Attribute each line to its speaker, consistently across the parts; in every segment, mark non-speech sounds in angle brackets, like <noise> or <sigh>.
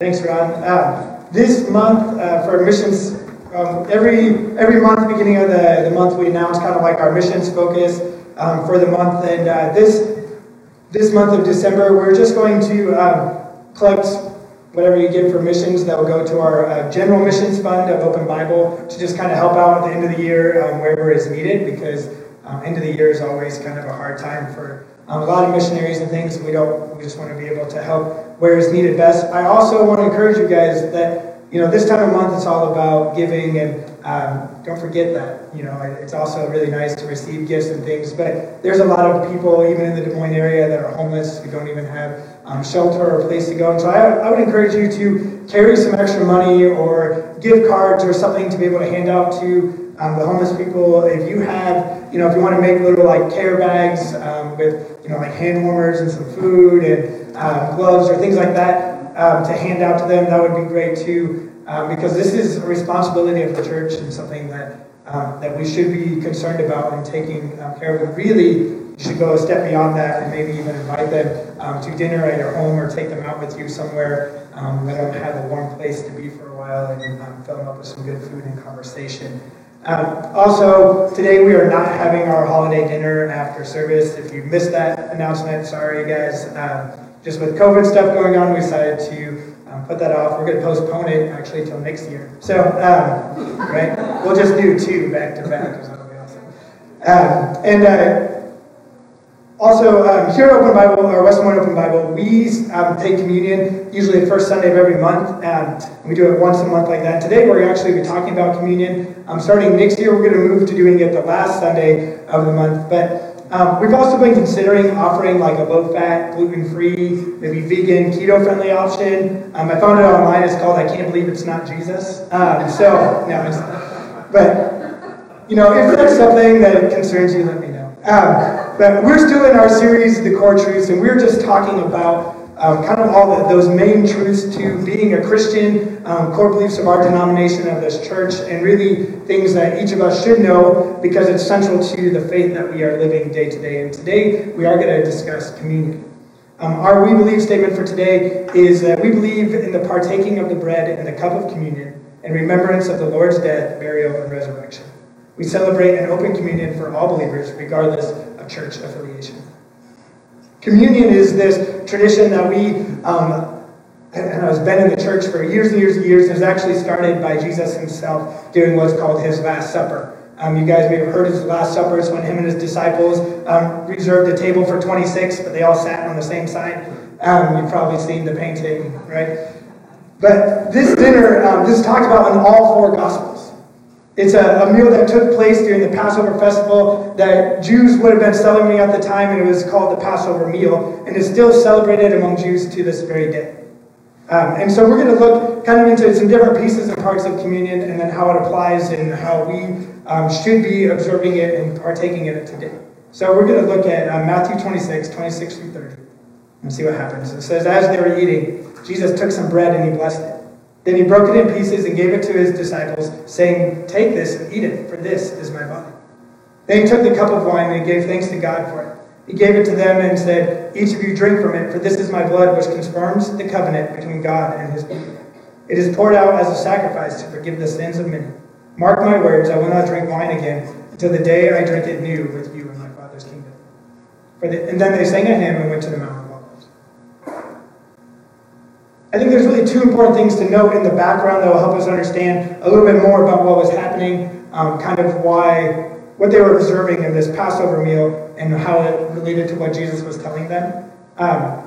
Speaker 1: Thanks, Ron. Uh, this month uh, for missions, um, every every month, beginning of the, the month, we announce kind of like our missions focus um, for the month. And uh, this this month of December, we're just going to um, collect whatever you give for missions that will go to our uh, general missions fund of Open Bible to just kind of help out at the end of the year um, wherever is needed because um, end of the year is always kind of a hard time for um, a lot of missionaries and things. We don't. We just want to be able to help where it's needed best. I also want to encourage you guys that you know this time of month it's all about giving, and um, don't forget that. You know, it's also really nice to receive gifts and things. But there's a lot of people, even in the Des Moines area, that are homeless who don't even have um, shelter or a place to go. And so I, I would encourage you to carry some extra money or gift cards or something to be able to hand out to um, the homeless people, if you have, you know, if you want to make little like care bags um, with, you know, like hand warmers and some food and um, gloves or things like that um, to hand out to them, that would be great too, um, because this is a responsibility of the church and something that um, that we should be concerned about and taking care of. And really, should go a step beyond that and maybe even invite them to dinner at your home or take them out with you somewhere. let them have a warm place to be for a while and fill them up with some good food and conversation. Um, also, today we are not having our holiday dinner after service. If you missed that announcement, sorry guys. Um, just with COVID stuff going on, we decided to um, put that off. We're going to postpone it actually until next year. So, um, right, we'll just do two back to back. Awesome. <laughs> Um, and uh, also, um, here at Open Bible, or West Des Moines Open Bible, we um, take communion usually the first Sunday of every month. Um, we do it once a month like that. Today, we're actually be talking about communion. Um, starting next year, we're going to move to doing it the last Sunday of the month. But um, we've also been considering offering like a low-fat, gluten-free, maybe vegan, keto-friendly option. Um, I found it online. It's called "I Can't Believe It's Not Jesus." so, no, but you know, if that's something that concerns you, let me know. Um, but we're still in our series, The Core Truths, and we're just talking about um, kind of all the, those main truths to being a Christian, um, core beliefs of our denomination of this church, and really things that each of us should know because it's central to the faith that we are living day to day. And today we are going to discuss communion. Um, our we believe statement for today is that we believe in the partaking of the bread and the cup of communion in remembrance of the Lord's death, burial, and resurrection. We celebrate an open communion for all believers, regardless of church affiliation. Communion is this tradition that we, um, and has been in the church for years and years and years. It was actually started by Jesus himself doing what's called his Last Supper. Um, you guys may have heard of his Last Supper. It's when him and his disciples um, reserved a table for 26, but they all sat on the same side. Um, you've probably seen the painting, right? But this dinner, um, this is talked about in all four Gospels. It's a, a, meal that took place during the Passover festival that Jews would have been celebrating at the time, and it was called the Passover meal, and is still celebrated among Jews to this very day. Um, and so we're going to look kind of into some different pieces and parts of communion, and then how it applies and how we um, should be observing it and partaking in it today. So we're going to look at uh, Matthew 26, 26 through 30, and see what happens. It says, As they were eating, Jesus took some bread and he blessed it. Then he broke it in pieces and gave it to his disciples, saying, Take this and eat it, for this is my body. Then he took the cup of wine and gave thanks to God for it. He gave it to them and said, Each of you drink from it, for this is my blood, which confirms the covenant between God and his people. It is poured out as a sacrifice to forgive the sins of many. Mark my words, I will not drink wine again until the day I drink it new with you in my Father's kingdom. The, and then they sang a hymn and went to the mountain. I think there's really two important things to note in the background that will help us understand a little bit more about what was happening, um, kind of why, what they were observing in this Passover meal and how it related to what Jesus was telling them. Um,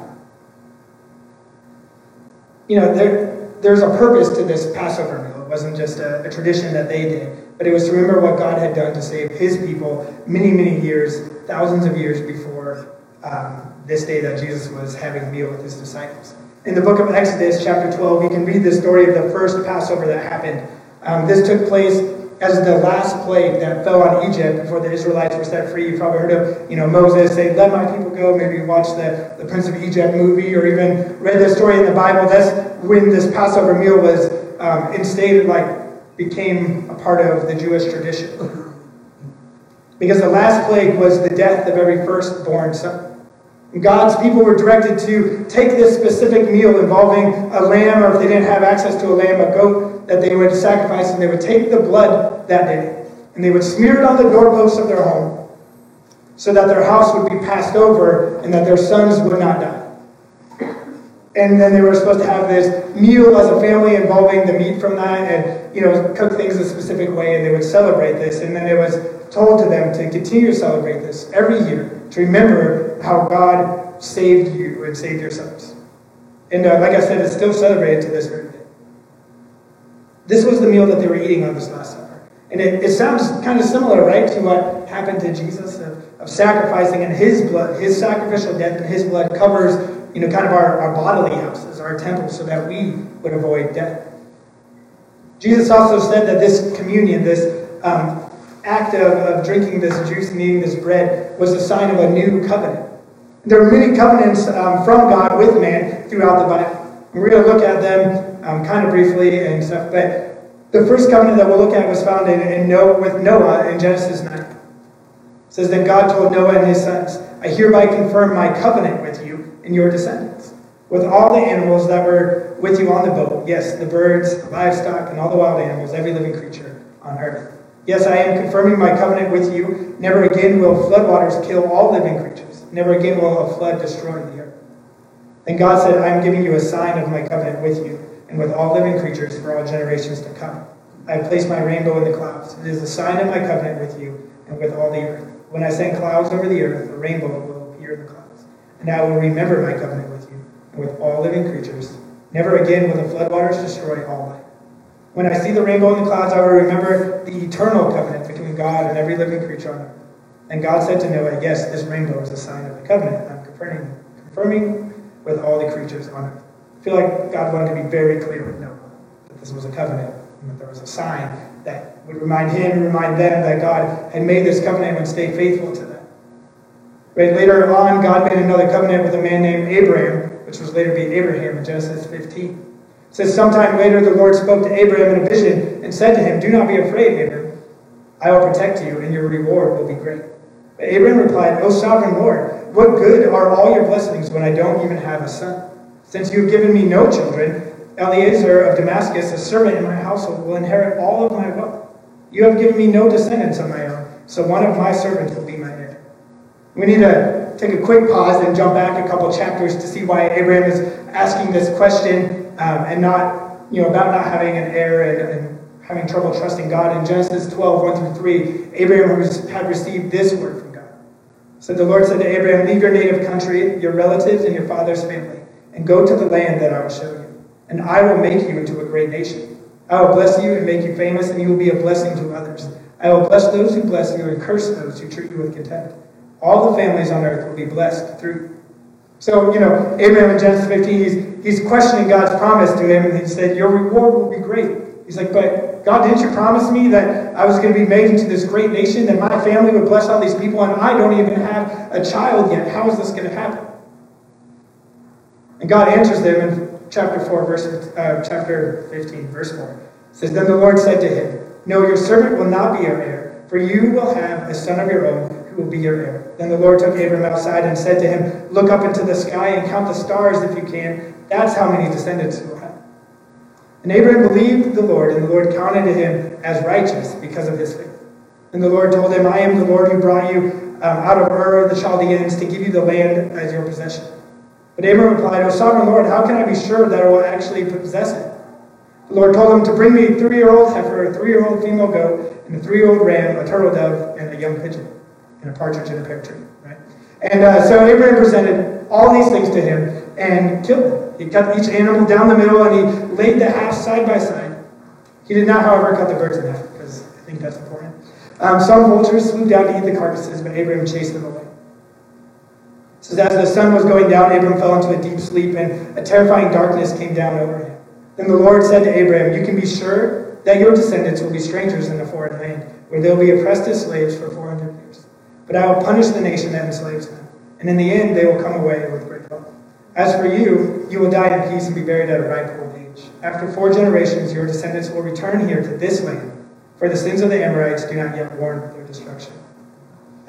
Speaker 1: you know, there, there's a purpose to this Passover meal. It wasn't just a, a tradition that they did, but it was to remember what God had done to save his people many, many years, thousands of years before um, this day that Jesus was having a meal with his disciples in the book of Exodus, chapter 12, you can read the story of the first Passover that happened. Um, this took place as the last plague that fell on Egypt before the Israelites were set free. You've probably heard of, you know, Moses say, let my people go. Maybe you watched the, the Prince of Egypt movie or even read the story in the Bible. That's when this Passover meal was um, instated, like became a part of the Jewish tradition. <laughs> Because the last plague was the death of every firstborn son. God's people were directed to take this specific meal involving a lamb, or if they didn't have access to a lamb, a goat that they would sacrifice, and they would take the blood that day, and they would smear it on the doorposts of their home, so that their house would be passed over and that their sons would not die. And then they were supposed to have this meal as a family involving the meat from that and, you know, cook things a specific way and they would celebrate this. And then it was told to them to continue to celebrate this every year, to remember how God saved you and saved yourselves. And uh, like I said, it's still celebrated to this very day. This was the meal that they were eating on this Last Supper. And it, it sounds kind of similar, right, to what happened to Jesus of, of sacrificing and his blood, his sacrificial death and his blood covers you know, kind of our, our bodily houses, our temples, so that we would avoid death. Jesus also said that this communion, this um, act of, of drinking this juice and eating this bread, was a sign of a new covenant. There are many covenants um, from God with man throughout the Bible. We're going to look at them um, kind of briefly and stuff, but the first covenant that we'll look at was found in, in Noah, with Noah in Genesis 9. It says, Then God told Noah and his sons, I hereby confirm my covenant with you and your descendants, with all the animals that were with you on the boat, yes, the birds, the livestock, and all the wild animals, every living creature on earth. Yes, I am confirming my covenant with you. Never again will floodwaters kill all living creatures. Never again will a flood destroy the earth. Then God said, I am giving you a sign of my covenant with you and with all living creatures for all generations to come. I have placed my rainbow in the clouds. It is a sign of my covenant with you and with all the earth. When I send clouds over the earth, a rainbow will appear in the clouds. And I will remember my covenant with you and with all living creatures. Never again will the floodwaters destroy all life. When I see the rainbow in the clouds, I will remember the eternal covenant between God and every living creature on earth. And God said to Noah, Yes, this rainbow is a sign of the covenant I'm confirming, confirming with all the creatures on earth. I feel like God wanted to be very clear with Noah that this was a covenant and that there was a sign that would remind him and remind them that God had made this covenant and would stay faithful to. Right, later on, God made another covenant with a man named Abram, which was later be Abraham in Genesis 15. It says, Sometime later the Lord spoke to Abraham in a vision and said to him, Do not be afraid, Abraham. I will protect you, and your reward will be great. But Abraham replied, O sovereign Lord, what good are all your blessings when I don't even have a son? Since you have given me no children, Eliezer of Damascus, a servant in my household, will inherit all of my wealth. You have given me no descendants of my own, so one of my servants will be my heir. We need to take a quick pause and jump back a couple chapters to see why Abraham is asking this question um, and not, you know, about not having an heir and, and, having trouble trusting God. In Genesis 12, 1 through 3, Abraham had received this word from God. So the Lord said to Abraham, Leave your native country, your relatives, and your father's family, and go to the land that I will show you. And I will make you into a great nation. I will bless you and make you famous, and you will be a blessing to others. I will bless those who bless you and curse those who treat you with contempt. All the families on earth will be blessed through. So, you know, Abraham in Genesis 15, he's, he's questioning God's promise to him, and he said, Your reward will be great. He's like, But God, didn't you promise me that I was going to be made into this great nation, that my family would bless all these people, and I don't even have a child yet? How is this going to happen? And God answers them in chapter 4, verse, uh, chapter 15, verse 4. It says, Then the Lord said to him, No, your servant will not be your heir, for you will have a son of your own who will be your heir. Then the Lord took Abram outside and said to him, Look up into the sky and count the stars if you can. That's how many descendants you will have. And Abram believed the Lord, and the Lord counted him as righteous because of his faith. And the Lord told him, I am the Lord who brought you um, out of Ur of the Chaldeans to give you the land as your possession. But Abram replied, O sovereign Lord, how can I be sure that I will actually possess it? The Lord told him to bring me a three year old heifer, a three year old female goat, and a three year old ram, a turtle dove, and a young pigeon and a partridge in a pear tree, right? And uh, so Abraham presented all these things to him and killed them. He cut each animal down the middle and he laid the half side by side. He did not, however, cut the birds in half because I think that's important. Um, some vultures swooped down to eat the carcasses, but Abraham chased them away. So as the sun was going down, Abram fell into a deep sleep, and a terrifying darkness came down over him. Then the Lord said to Abraham, You can be sure that your descendants will be strangers in a foreign land, where they'll be oppressed as slaves for 400 years. But I will punish the nation that enslaves them, and in the end they will come away with great wealth. As for you, you will die in peace and be buried at a ripe old age. After four generations, your descendants will return here to this land, for the sins of the Amorites do not yet warrant their destruction.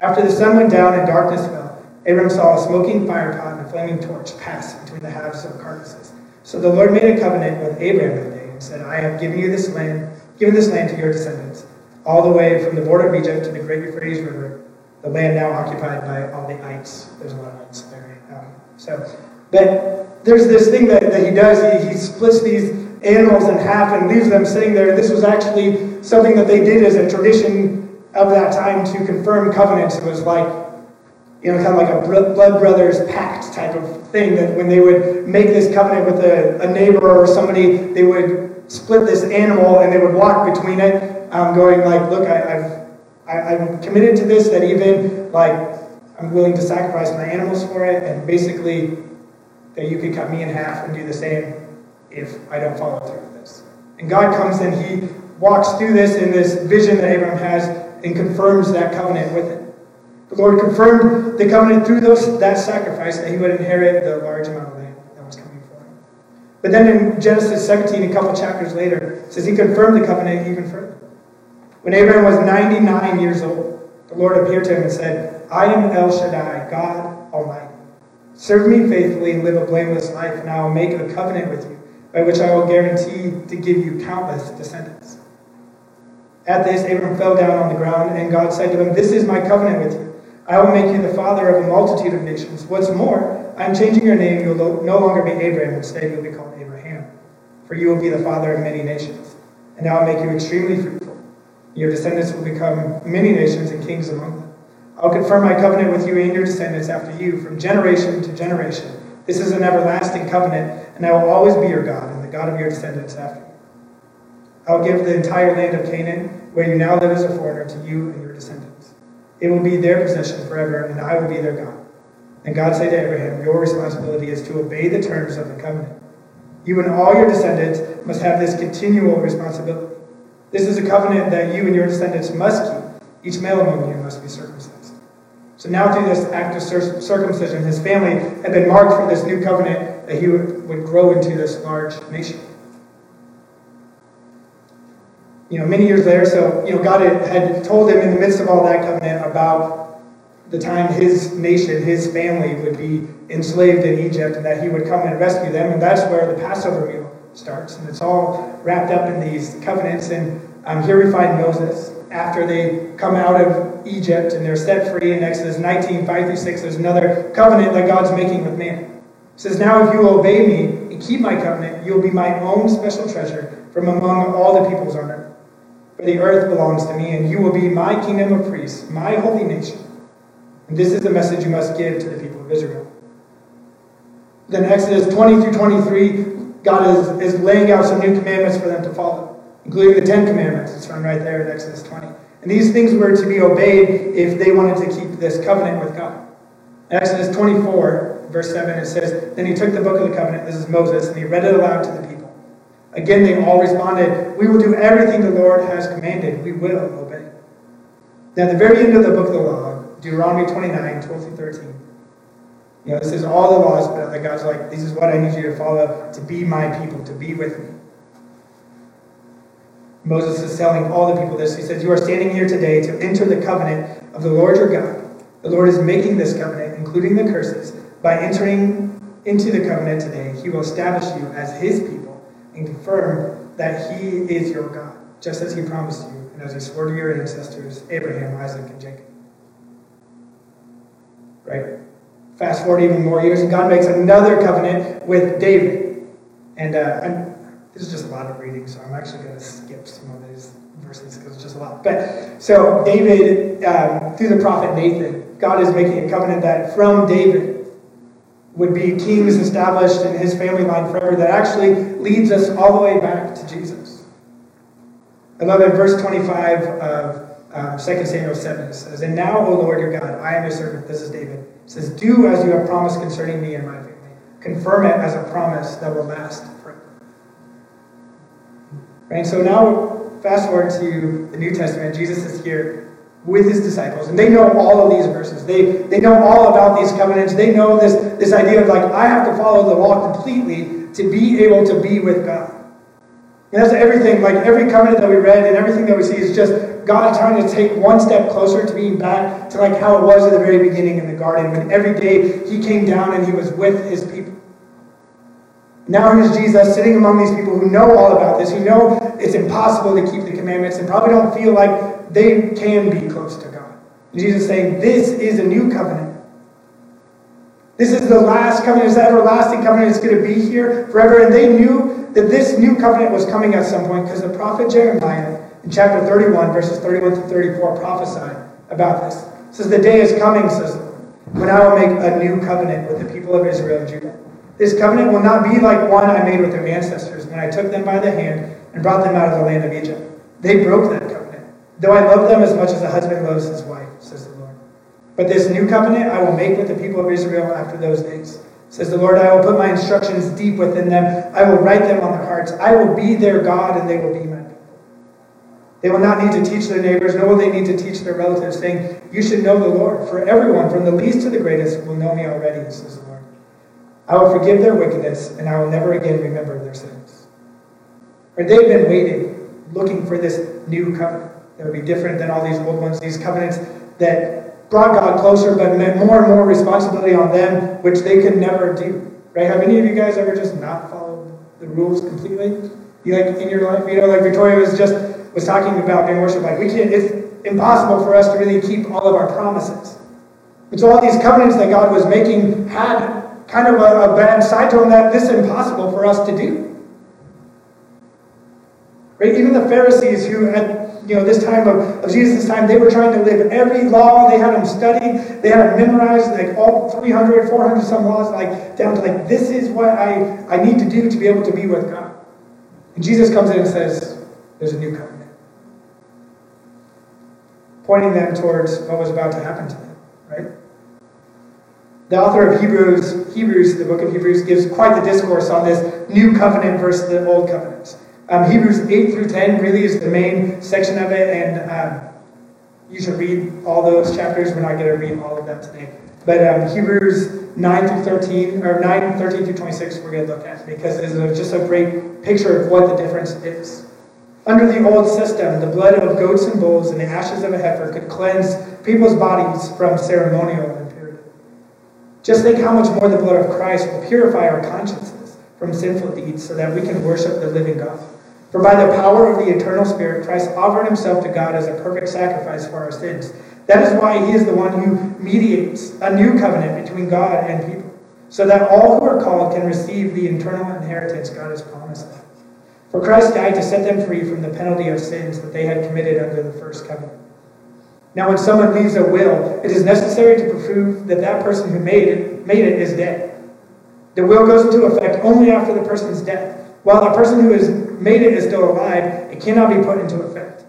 Speaker 1: After the sun went down and darkness fell, Abram saw a smoking fire pot and a flaming torch pass between the halves of carcasses. So the Lord made a covenant with Abram that day and said, I have given you this land, given this land to your descendants, all the way from the border of Egypt to the great Euphrates River, the land now occupied by all the ites. There's a lot of ites there. Um, so, but there's this thing that, that he does. He, he splits these animals in half and leaves them sitting there. This was actually something that they did as a tradition of that time to confirm covenants. It was like you know, kind of like a blood brothers pact type of thing that when they would make this covenant with a, a neighbor or somebody, they would split this animal and they would walk between it, um, going like, look, I, I've, I, I'm committed to this, that even like I'm willing to sacrifice my animals for it, and basically that you could cut me in half and do the same if I don't follow through with this. And God comes and he walks through this in this vision that Abraham has and confirms that covenant with it. The Lord confirmed the covenant through those, that sacrifice that he would inherit the large amount of land that was coming for him. But then in Genesis 17, a couple chapters later, says he confirmed the covenant even further. When Abraham was 99 years old, the Lord appeared to him and said, I am El Shaddai, God Almighty. Serve me faithfully and live a blameless life, and I will make a covenant with you, by which I will guarantee to give you countless descendants. At this, Abram fell down on the ground, and God said to him, This is my covenant with you I will make you the father of a multitude of nations. What's more, I am changing your name. You will no longer be Abram. Instead, you will be called Abraham. For you will be the father of many nations. And I will make you extremely fruitful. Your descendants will become many nations and kings among them. I'll confirm my covenant with you and your descendants after you from generation to generation. This is an everlasting covenant, and I will always be your God and the God of your descendants after you. I will give the entire land of Canaan, where you now live as a foreigner, to you and your descendants. It will be their possession forever, and I will be their God. And God said to Abraham, Your responsibility is to obey the terms of the covenant. You and all your descendants must have this continual responsibility. This is a covenant that you and your descendants must keep. Each male among you must be circumcised. So now, through this act of circumcision, his family had been marked for this new covenant that he would, grow into this large nation you know, many years later, so, you know, God had told him in the midst of all that covenant about the time his nation, his family would be enslaved in Egypt and that he would come and rescue them. And that's where the Passover meal starts. And it's all wrapped up in these covenants. And um, here we find Moses after they come out of Egypt and they're set free in Exodus 19, 5 through 6. There's another covenant that God's making with man. It says, Now if you obey me and keep my covenant, you'll be my own special treasure from among all the peoples on earth. For the earth belongs to me, and you will be my kingdom of priests, my holy nation. And this is the message you must give to the people of Israel. Then Exodus 20 through 23, God is, is laying out some new commandments for them to follow, including the Ten Commandments. It's found right there in Exodus 20. And these things were to be obeyed if they wanted to keep this covenant with God. Exodus 24, verse 7, it says, Then he took the book of the covenant, this is Moses, and he read it aloud to the people. Again, they all responded, We will do everything the Lord has commanded. We will obey. Now, at the very end of the book of the law, Deuteronomy 29, 12 through 13, you know, this is all the laws but that God's like, this is what I need you to follow to be my people, to be with me. Moses is telling all the people this. He says, You are standing here today to enter the covenant of the Lord your God. The Lord is making this covenant, including the curses. By entering into the covenant today, he will establish you as his people and confirm that he is your God, just as he promised you and as he swore to your ancestors, Abraham, Isaac, and Jacob. Right? Fast forward even more years, and God makes another covenant with David. And uh, this is just a lot of reading, so I'm actually going to skip some of these verses because it's just a lot. But so David, um, through the prophet Nathan, God is making a covenant that from David would be kings established in his family line forever that actually leads us all the way back to Jesus. I love it, verse 25 of um, 2 Samuel 7 it says, And now, O Lord your God, I am your servant. This is David. Says, Do as you have promised concerning me and my family. Confirm it as a promise that will last forever. Right? So now, fast forward to the New Testament. Jesus is here with his disciples. And they know all of these verses. They, they know all about these covenants. They know this, this idea of like, I have to follow the law completely to be able to be with God. And that's everything, like every covenant that we read and everything that we see is just God trying to take one step closer to being back to like how it was at the very beginning in the garden when every day he came down and he was with his people. Now here's Jesus sitting among these people who know all about this, who know it's impossible to keep the commandments and probably don't feel like they can be close to God. And Jesus saying, This is a new covenant. This is the last covenant, it's the everlasting covenant. It's going to be here forever. And they knew that this new covenant was coming at some point because the prophet Jeremiah in chapter 31, verses 31 to 34, prophesied about this. It says, The day is coming, says when I will make a new covenant with the people of Israel and Judah. This covenant will not be like one I made with their ancestors when I took them by the hand and brought them out of the land of Egypt. They broke that covenant, though I love them as much as a husband loves his wife, says the Lord. But this new covenant I will make with the people of Israel after those days. Says the Lord, I will put my instructions deep within them. I will write them on their hearts. I will be their God, and they will be my people. They will not need to teach their neighbors, nor will they need to teach their relatives, saying, You should know the Lord. For everyone, from the least to the greatest, will know me already, says the Lord. I will forgive their wickedness, and I will never again remember their sins. Or they've been waiting, looking for this new covenant that would be different than all these old ones, these covenants that brought God closer, but meant more and more responsibility on them, which they could never do. Right? Have any of you guys ever just not followed the rules completely? You like in your life, you know, like Victoria was just was talking about during worship, like we can't. It's impossible for us to really keep all of our promises. And so all these covenants that God was making had kind of a, a bad side to them that this is impossible for us to do. Right? Even the Pharisees who had you know, this time of, of Jesus' time, they were trying to live every law. They had them studied. They had them memorized, like all 300, 400 some laws, like down to like, this is what I, I need to do to be able to be with God. And Jesus comes in and says, there's a new covenant. Pointing them towards what was about to happen to them, right? The author of Hebrews, Hebrews, the book of Hebrews, gives quite the discourse on this new covenant versus the old covenant. Um, Hebrews 8 through 10 really is the main section of it, and um, you should read all those chapters. We're not going to read all of that today. But um, Hebrews 9 through 13, or 9, 13 through 26, we're going to look at because it's just a great picture of what the difference is. Under the old system, the blood of goats and bulls and the ashes of a heifer could cleanse people's bodies from ceremonial impurity. just think how much more the blood of Christ will purify our consciences from sinful deeds so that we can worship the living God. For by the power of the eternal Spirit, Christ offered himself to God as a perfect sacrifice for our sins. That is why he is the one who mediates a new covenant between God and people, so that all who are called can receive the eternal inheritance God has promised them. For Christ died to set them free from the penalty of sins that they had committed under the first covenant. Now, when someone leaves a will, it is necessary to prove that that person who made it, made it is dead. The will goes into effect only after the person's death. While the person who has made it is still alive, it cannot be put into effect.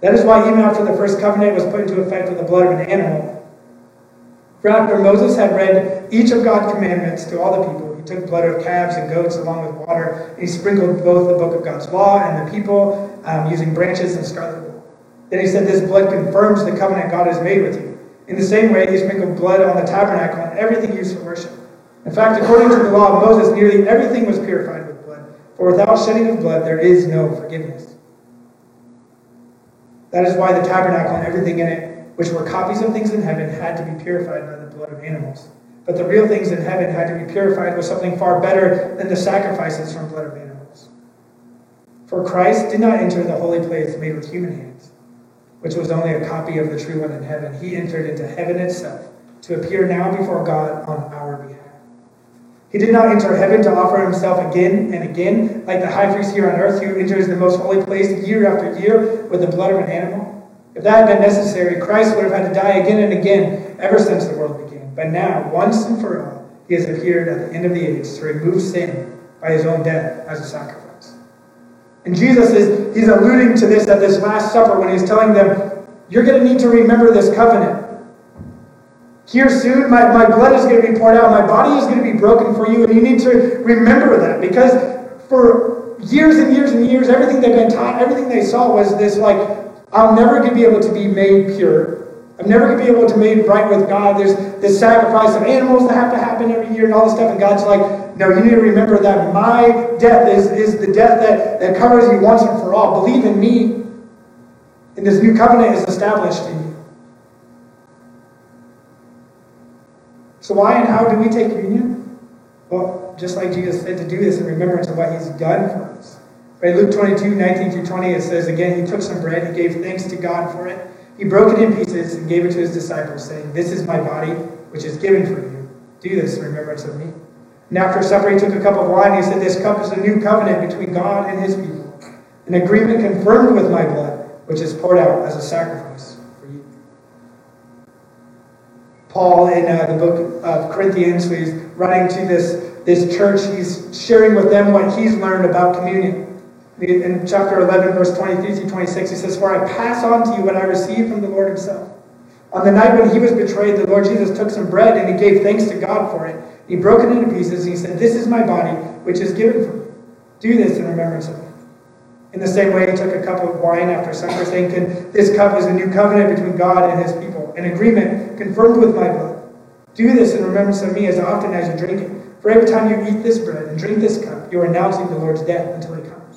Speaker 1: That is why even after the first covenant was put into effect with the blood of an animal, for after Moses had read each of God's commandments to all the people, took blood of calves and goats along with water, and he sprinkled both the book of God's law and the people um, using branches and scarlet then he said, This blood confirms the covenant God has made with you. In the same way, he sprinkled blood on the tabernacle and everything used for worship. In fact, according to the law of Moses, nearly everything was purified with blood. For without shedding of blood, there is no forgiveness. That is why the tabernacle and everything in it, which were copies of things in heaven, had to be purified by the blood of animals. But the real things in heaven had to be purified with something far better than the sacrifices from blood of animals. For Christ did not enter the holy place made with human hands which was only a copy of the true one in heaven. He entered into heaven itself to appear now before God on our behalf. He did not enter heaven to offer himself again and again, like the high priest here on earth who enters the most holy place year after year with the blood of an animal. If that had been necessary, Christ would have had to die again and again ever since the world began. But now, once and for all, he has appeared at the end of the age to remove sin by his own death as a sacrifice. And Jesus is he's alluding to this at this Last Supper when he's telling them, You're going to need to remember this covenant. Here soon, my, my blood is going to be poured out, my body is going to be broken for you, and you need to remember that because for years and years and years, everything they've been taught, everything they saw was this like, I'm never be able to be made pure. I'm never going to be able to make right with God. There's this sacrifice of animals that have to happen every year and all this stuff. And God's like, no, you need to remember that my death is, is the death that, that covers you once and for all. Believe in me. And this new covenant is established in you. So, why and how do we take communion? Well, just like Jesus said to do this in remembrance of what he's done for us. Right, Luke 22, 19 through 20, it says again, he took some bread, he gave thanks to God for it. He broke it in pieces and gave it to his disciples, saying, This is my body, which is given for you. Do this in remembrance of me. And after supper, he took a cup of wine. And he said, This cup is a new covenant between God and his people, an agreement confirmed with my blood, which is poured out as a sacrifice for you. Paul, in uh, the book of Corinthians, he's writing to this, this church, he's sharing with them what he's learned about communion. In chapter 11, verse 23 through 26, he says, For I pass on to you what I received from the Lord himself. On the night when he was betrayed, the Lord Jesus took some bread and he gave thanks to God for it. He broke it into pieces and he said, This is my body, which is given for you. Do this in remembrance of me. In the same way, he took a cup of wine after supper, saying, This cup is a new covenant between God and his people, an agreement confirmed with my blood. Do this in remembrance of me as often as you drink it. For every time you eat this bread and drink this cup, you are announcing the Lord's death until he comes.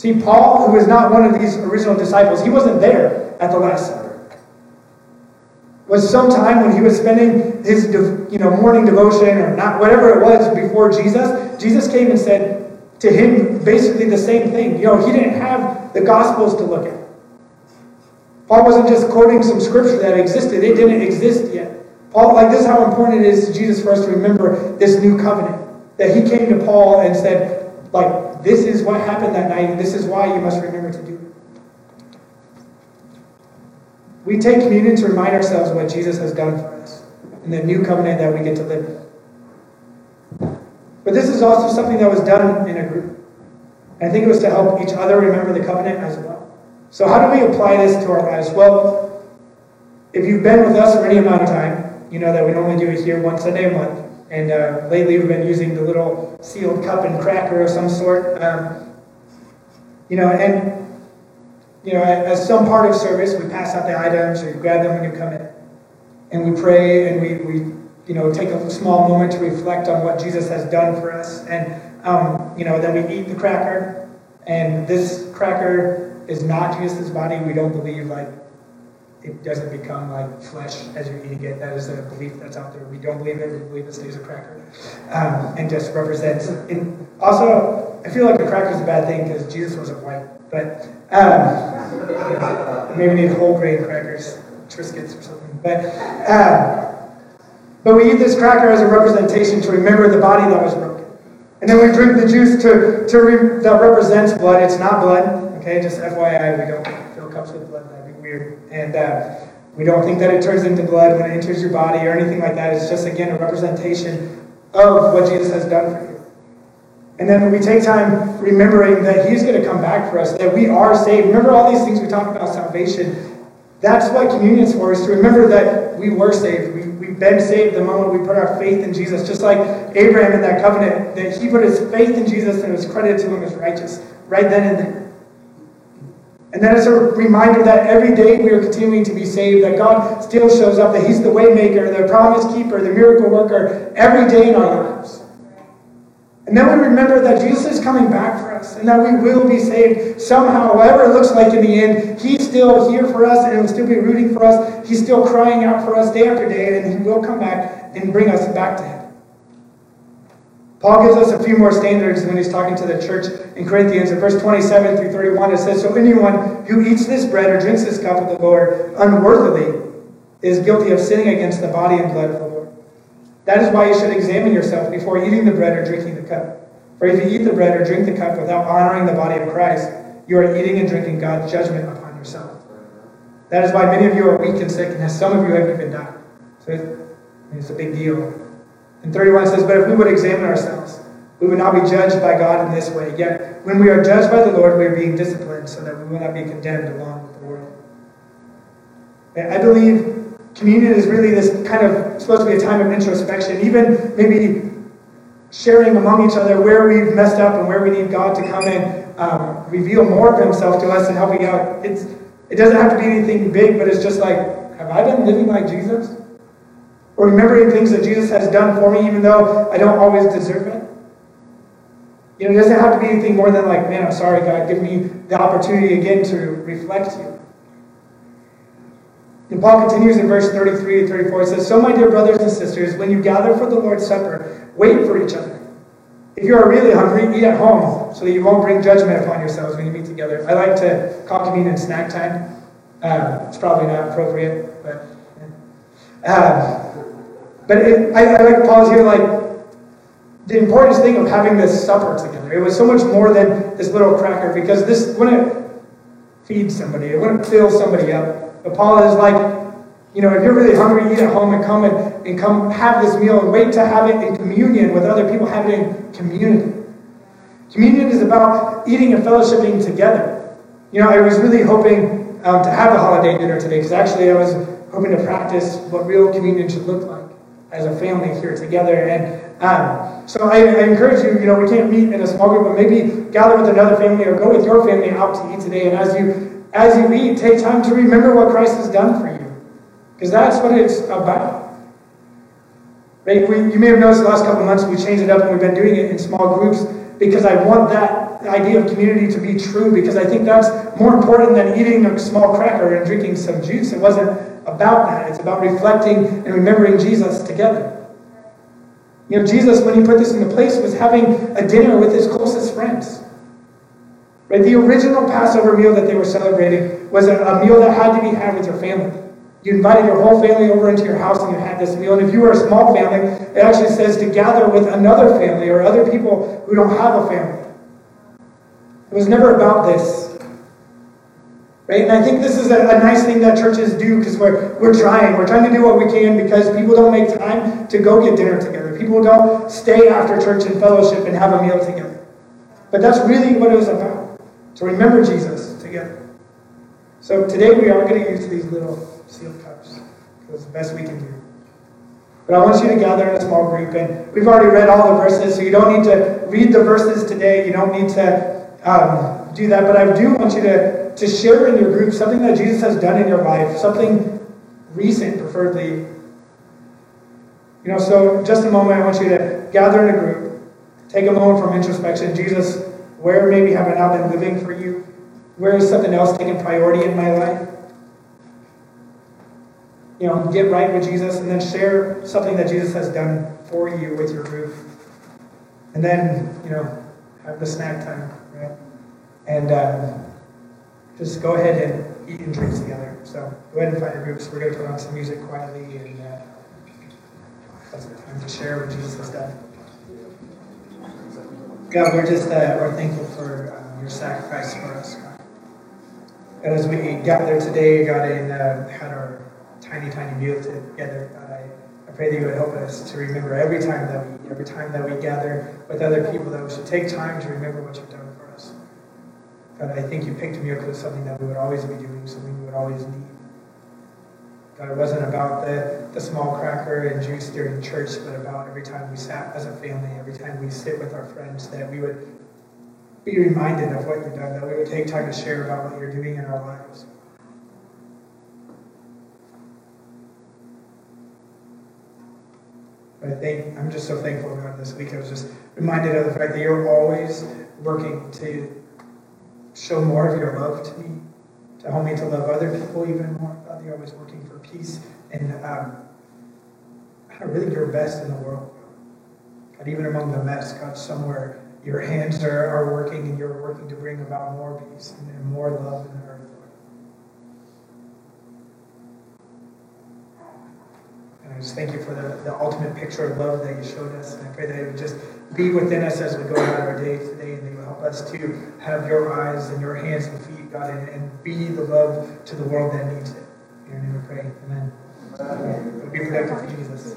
Speaker 1: See, Paul, who is not one of these original disciples, he wasn't there at the Last Supper was sometime when he was spending his you know morning devotion or not whatever it was before Jesus, Jesus came and said to him basically the same thing. You know, he didn't have the gospels to look at. Paul wasn't just quoting some scripture that existed, it didn't exist yet. Paul, like this is how important it is to Jesus for us to remember this new covenant. That he came to Paul and said, like, this is what happened that night, and this is why you must remember to do it. We take communion to remind ourselves what Jesus has done for us and the new covenant that we get to live in. But this is also something that was done in a group. I think it was to help each other remember the covenant as well. So, how do we apply this to our lives? Well, if you've been with us for any amount of time, you know that we normally do it here one Sunday a month. And uh, lately we've been using the little sealed cup and cracker of some sort. Um, you know, and you know, as some part of service, we pass out the items, or you grab them when you come in. And we pray and we, we you know, take a small moment to reflect on what Jesus has done for us. And, um, you know, then we eat the cracker. And this cracker is not Jesus' body. We don't believe, like, it doesn't become like flesh as you're eating it. That is a belief that's out there. We don't believe it. We believe it stays a cracker, um, and just represents. And also, I feel like a cracker is a bad thing because Jesus wasn't white. But um, maybe need whole grain crackers, Triscuits or something. But um, but we eat this cracker as a representation to remember the body that was broken. And then we drink the juice to, to re, that represents blood. It's not blood. Okay, just FYI, we don't fill cups with blood. That'd be weird. And uh, we don't think that it turns into blood when it enters your body or anything like that. It's just again a representation of what Jesus has done for you. And then when we take time remembering that He's going to come back for us, that we are saved. Remember all these things we talk about salvation. That's what communion is for, is to remember that we were saved. We, we've been saved the moment we put our faith in Jesus. Just like Abraham in that covenant, that he put his faith in Jesus and it was credited to him as righteous right then and there. And then it's a reminder that every day we are continuing to be saved, that God still shows up, that He's the waymaker, the promise keeper, the miracle worker every day in our lives. And then we remember that Jesus is coming back for us and that we will be saved somehow, whatever it looks like in the end. He's still here for us and He will still be rooting for us. He's still crying out for us day after day, and He will come back and bring us back to Him. Paul gives us a few more standards when he's talking to the church in Corinthians. In verse 27 through 31, it says, So anyone who eats this bread or drinks this cup of the Lord unworthily is guilty of sinning against the body and blood of the Lord. That is why you should examine yourself before eating the bread or drinking the cup. For if you eat the bread or drink the cup without honoring the body of Christ, you are eating and drinking God's judgment upon yourself. That is why many of you are weak and sick, and some of you have even died. So it's a big deal. And 31 says, But if we would examine ourselves, we would not be judged by God in this way. Yet, when we are judged by the Lord, we are being disciplined so that we will not be condemned along with the world. And I believe communion is really this kind of supposed to be a time of introspection, even maybe sharing among each other where we've messed up and where we need God to come and um, reveal more of Himself to us and helping out. It's, it doesn't have to be anything big, but it's just like, have I been living like Jesus? Or remembering things that Jesus has done for me, even though I don't always deserve it? You know, it doesn't have to be anything more than like, man, I'm sorry, God, give me the opportunity again to reflect you. And Paul continues in verse 33 and 34. It says, So, my dear brothers and sisters, when you gather for the Lord's Supper, wait for each other. If you are really hungry, eat at home so that you won't bring judgment upon yourselves when you meet together. I like to call communion snack time. Um, it's probably not appropriate, but. Um, but it, I, I like pause here, like, the importance thing of having this supper together. It was so much more than this little cracker because this wouldn't feed somebody, it wouldn't fill somebody up. But Paul is like, you know, if you're really hungry, eat at home and come and, and come have this meal and wait to have it in communion with other people, have it in community. Communion is about eating and fellowshipping together. You know, I was really hoping um, to have a holiday dinner today because actually I was hoping to practice what real communion should look like as a family here together. And um, so I, I, encourage you, you know, we can't meet in a small group, but maybe gather with another family or go with your family out to eat today. And as you as you eat, take time to remember what Christ has done for you. Because that's what it's about. Right? We, you may have noticed the last couple months we changed it up and we've been doing it in small groups because I want that idea of community to be true because I think that's more important than eating a small cracker and drinking some juice. It wasn't about that. It's about reflecting and remembering Jesus together. You know, Jesus, when he put this into place, was having a dinner with his closest friends. Right? The original Passover meal that they were celebrating was a, a meal that had to be had with your family. You invited your whole family over into your house and you had this meal. And if you were a small family, it actually says to gather with another family or other people who don't have a family. It was never about this. Right? And I think this is a, a nice thing that churches do because we're, we're trying. We're trying to do what we can because people don't make time to go get dinner together. People don't stay after church and fellowship and have a meal together. But that's really what it was about to remember Jesus together. So today we are going to use these little sealed cups because it's the best we can do. But I want you to gather in a small group, and we've already read all the verses, so you don't need to read the verses today. You don't need to um, do that. But I do want you to to share in your group something that Jesus has done in your life, something recent, preferably. You know, so just a moment, I want you to gather in a group, take a moment from introspection. Jesus, where maybe have I not been living for you? Where is something else taking priority in my life? You know, get right with Jesus and then share something that Jesus has done for you with your group. And then, you know, have the snack time, right? And, uh, just go ahead and eat and drink together. So go ahead and find your groups. We're going to put on some music quietly, and uh, that's the time to share what Jesus has done. God, we're just uh, we're thankful for um, your sacrifice for us. God. And as we gather today, God, and uh, had our tiny, tiny meal together, God, I, I pray that you would help us to remember every time that we every time that we gather with other people that we should take time to remember what you've done God, I think you picked me up with something that we would always be doing, something we would always need. God, it wasn't about the, the small cracker and juice during church, but about every time we sat as a family, every time we sit with our friends, that we would be reminded of what you've done, that we would take time to share about what you're doing in our lives. But I think I'm just so thankful, God, this week. I was just reminded of the fact that you're always working to show more of your love to me, to help me to love other people even more. God, you're always working for peace and um, really your best in the world. God, even among the mess, God, somewhere your hands are, are working and you're working to bring about more peace and, and more love in the earth. And I just thank you for the, the ultimate picture of love that you showed us. And I pray that it would just be within us as we go about our day today, and that you help us to have your eyes and your hands and feet, God, and, and be the love to the world that needs it. In your name we pray. Amen. Amen. Be productive for Jesus.